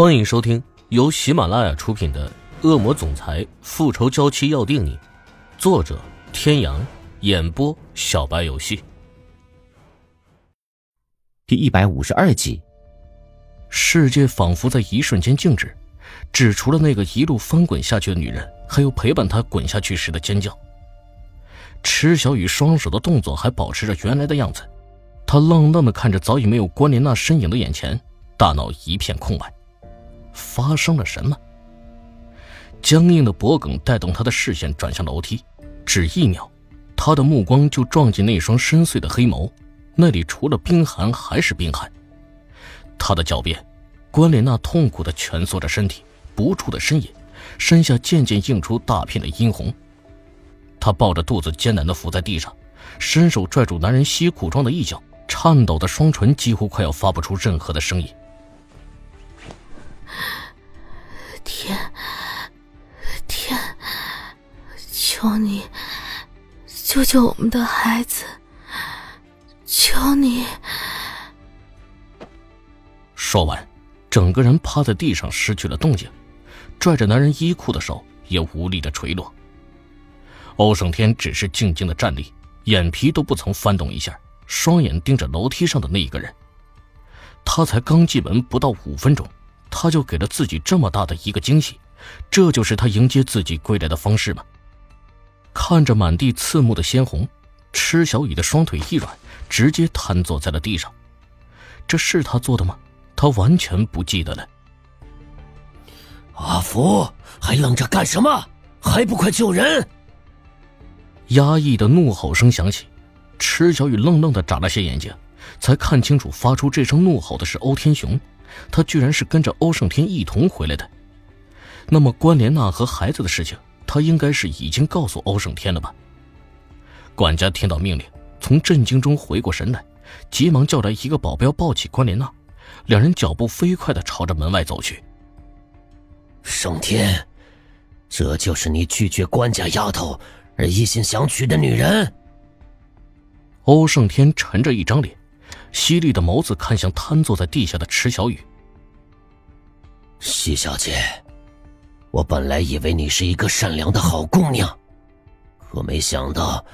欢迎收听由喜马拉雅出品的《恶魔总裁复仇娇妻要定你》，作者：天阳，演播：小白游戏。第一百五十二集，世界仿佛在一瞬间静止，只除了那个一路翻滚下去的女人，还有陪伴她滚下去时的尖叫。池小雨双手的动作还保持着原来的样子，她愣愣的看着早已没有关联那身影的眼前，大脑一片空白。发生了什么？僵硬的脖颈带动他的视线转向楼梯，只一秒，他的目光就撞进那双深邃的黑眸，那里除了冰寒还是冰寒。他的脚边，关莲娜痛苦的蜷缩着身体，不住的呻吟，身下渐渐映出大片的殷红。他抱着肚子艰难的伏在地上，伸手拽住男人西裤装的一角，颤抖的双唇几乎快要发不出任何的声音。天，天，求你救救我们的孩子！求你！说完，整个人趴在地上失去了动静，拽着男人衣裤的手也无力的垂落。欧胜天只是静静的站立，眼皮都不曾翻动一下，双眼盯着楼梯上的那一个人。他才刚进门不到五分钟。他就给了自己这么大的一个惊喜，这就是他迎接自己归来的方式吗？看着满地刺目的鲜红，池小雨的双腿一软，直接瘫坐在了地上。这是他做的吗？他完全不记得了。阿福，还愣着干什么？还不快救人！压抑的怒吼声响起，池小雨愣愣的眨了下眼睛，才看清楚发出这声怒吼的是欧天雄。他居然是跟着欧胜天一同回来的，那么关莲娜和孩子的事情，他应该是已经告诉欧胜天了吧？管家听到命令，从震惊中回过神来，急忙叫来一个保镖，抱起关莲娜，两人脚步飞快的朝着门外走去。胜天，这就是你拒绝关家丫头而一心想娶的女人？欧胜天沉着一张脸。犀利的眸子看向瘫坐在地下的池小雨。西小姐，我本来以为你是一个善良的好姑娘，可没想到，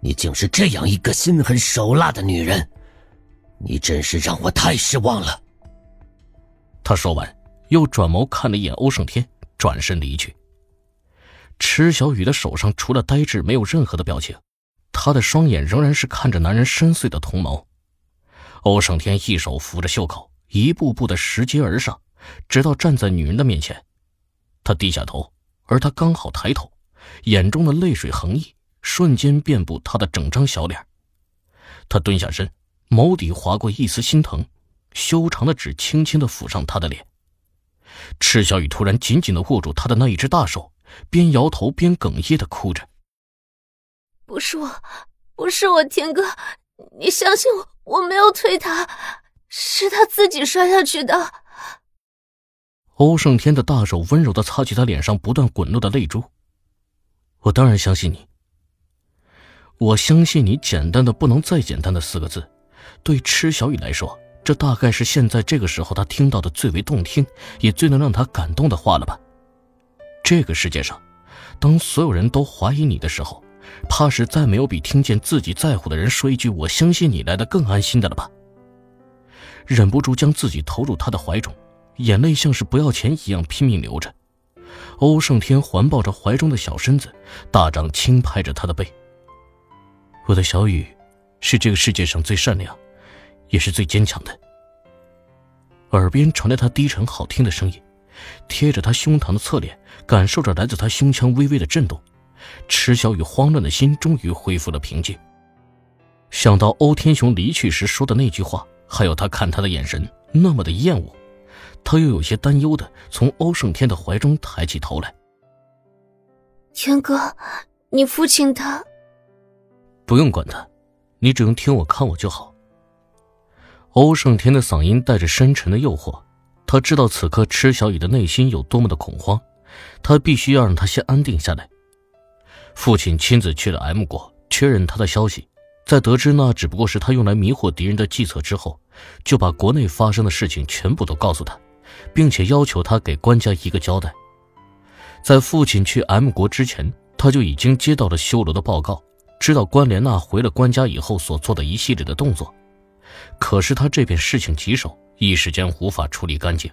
你竟是这样一个心狠手辣的女人，你真是让我太失望了。他说完，又转眸看了一眼欧胜天，转身离去。池小雨的手上除了呆滞，没有任何的表情，他的双眼仍然是看着男人深邃的瞳眸。欧胜天一手扶着袖口，一步步的拾阶而上，直到站在女人的面前。他低下头，而他刚好抬头，眼中的泪水横溢，瞬间遍布他的整张小脸。他蹲下身，眸底划过一丝心疼，修长的指轻轻的抚上他的脸。赤小雨突然紧紧的握住他的那一只大手，边摇头边哽咽的哭着：“不是我，不是我，天哥。”你相信我，我没有推他，是他自己摔下去的。欧胜天的大手温柔的擦去他脸上不断滚落的泪珠。我当然相信你。我相信你，简单的不能再简单的四个字，对池小雨来说，这大概是现在这个时候他听到的最为动听，也最能让他感动的话了吧。这个世界上，当所有人都怀疑你的时候。怕是再没有比听见自己在乎的人说一句“我相信你”来的更安心的了吧？忍不住将自己投入他的怀中，眼泪像是不要钱一样拼命流着。欧胜天环抱着怀中的小身子，大掌轻拍着他的背。我的小雨，是这个世界上最善良，也是最坚强的。耳边传来他低沉好听的声音，贴着他胸膛的侧脸，感受着来自他胸腔微微的震动。池小雨慌乱的心终于恢复了平静。想到欧天雄离去时说的那句话，还有他看他的眼神那么的厌恶，他又有些担忧的从欧胜天的怀中抬起头来。天哥，你父亲他……不用管他，你只用听我看我就好。欧胜天的嗓音带着深沉的诱惑，他知道此刻池小雨的内心有多么的恐慌，他必须要让他先安定下来。父亲亲自去了 M 国确认他的消息，在得知那只不过是他用来迷惑敌人的计策之后，就把国内发生的事情全部都告诉他，并且要求他给官家一个交代。在父亲去 M 国之前，他就已经接到了修罗的报告，知道关莲娜回了关家以后所做的一系列的动作。可是他这边事情棘手，一时间无法处理干净。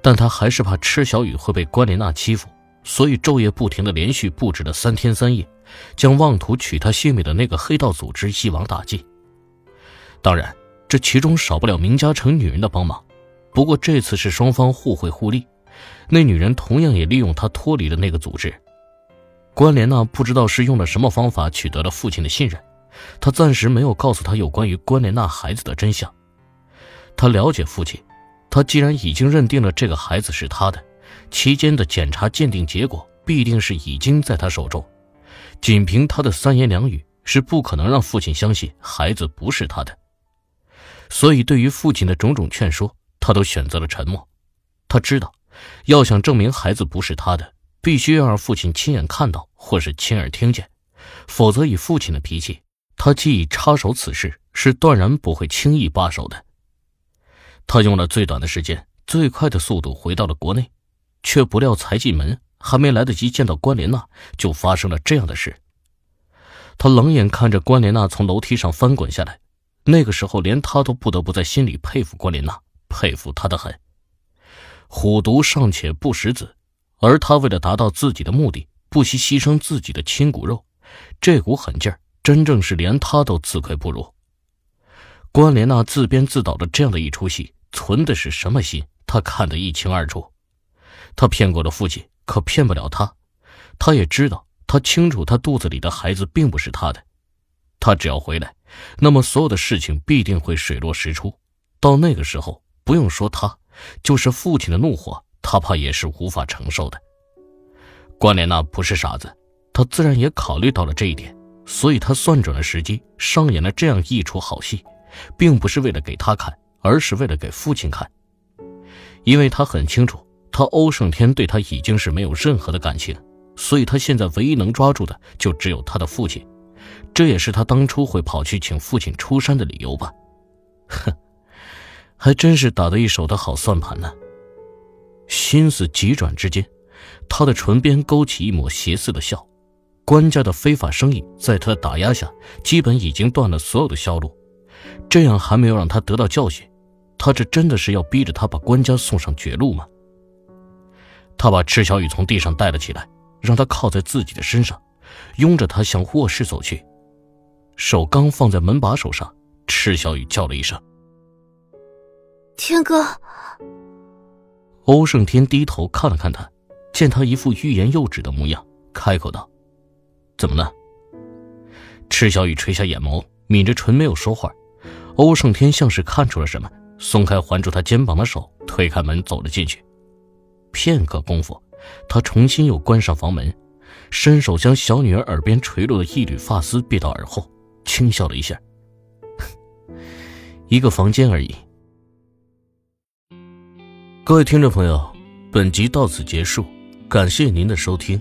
但他还是怕赤小雨会被关莲娜欺负，所以昼夜不停的连续布置了三天三夜，将妄图取他性命的那个黑道组织一网打尽。当然，这其中少不了明嘉城女人的帮忙。不过这次是双方互惠互利，那女人同样也利用他脱离了那个组织。关莲娜不知道是用了什么方法取得了父亲的信任，他暂时没有告诉他有关于关莲娜孩子的真相。他了解父亲，他既然已经认定了这个孩子是他的，期间的检查鉴定结果必定是已经在他手中。仅凭他的三言两语是不可能让父亲相信孩子不是他的。所以，对于父亲的种种劝说，他都选择了沉默。他知道，要想证明孩子不是他的，必须要让父亲亲眼看到或是亲耳听见，否则以父亲的脾气，他既已插手此事，是断然不会轻易罢手的。他用了最短的时间、最快的速度回到了国内，却不料才进门，还没来得及见到关莲娜，就发生了这样的事。他冷眼看着关莲娜从楼梯上翻滚下来。那个时候，连他都不得不在心里佩服关莲娜，佩服她的很。虎毒尚且不食子，而他为了达到自己的目的，不惜牺牲自己的亲骨肉，这股狠劲儿，真正是连他都自愧不如。关莲娜自编自导的这样的一出戏，存的是什么心？他看得一清二楚。他骗过了父亲，可骗不了他。他也知道，他清楚，他肚子里的孩子并不是他的。他只要回来。那么，所有的事情必定会水落石出。到那个时候，不用说他，就是父亲的怒火，他怕也是无法承受的。关莲娜不是傻子，她自然也考虑到了这一点，所以她算准了时机，上演了这样一出好戏，并不是为了给他看，而是为了给父亲看。因为他很清楚，他欧胜天对他已经是没有任何的感情，所以他现在唯一能抓住的，就只有他的父亲。这也是他当初会跑去请父亲出山的理由吧？哼，还真是打得一手的好算盘呢。心思急转之间，他的唇边勾起一抹邪肆的笑。官家的非法生意在他的打压下，基本已经断了所有的销路。这样还没有让他得到教训，他这真的是要逼着他把官家送上绝路吗？他把赤小雨从地上带了起来，让他靠在自己的身上。拥着他向卧室走去，手刚放在门把手上，赤小雨叫了一声：“天哥。”欧胜天低头看了看他，见他一副欲言又止的模样，开口道：“怎么了？”赤小雨垂下眼眸，抿着唇，没有说话。欧胜天像是看出了什么，松开环住他肩膀的手，推开门走了进去。片刻功夫，他重新又关上房门。伸手将小女儿耳边垂落的一缕发丝别到耳后，轻笑了一下。一个房间而已。各位听众朋友，本集到此结束，感谢您的收听。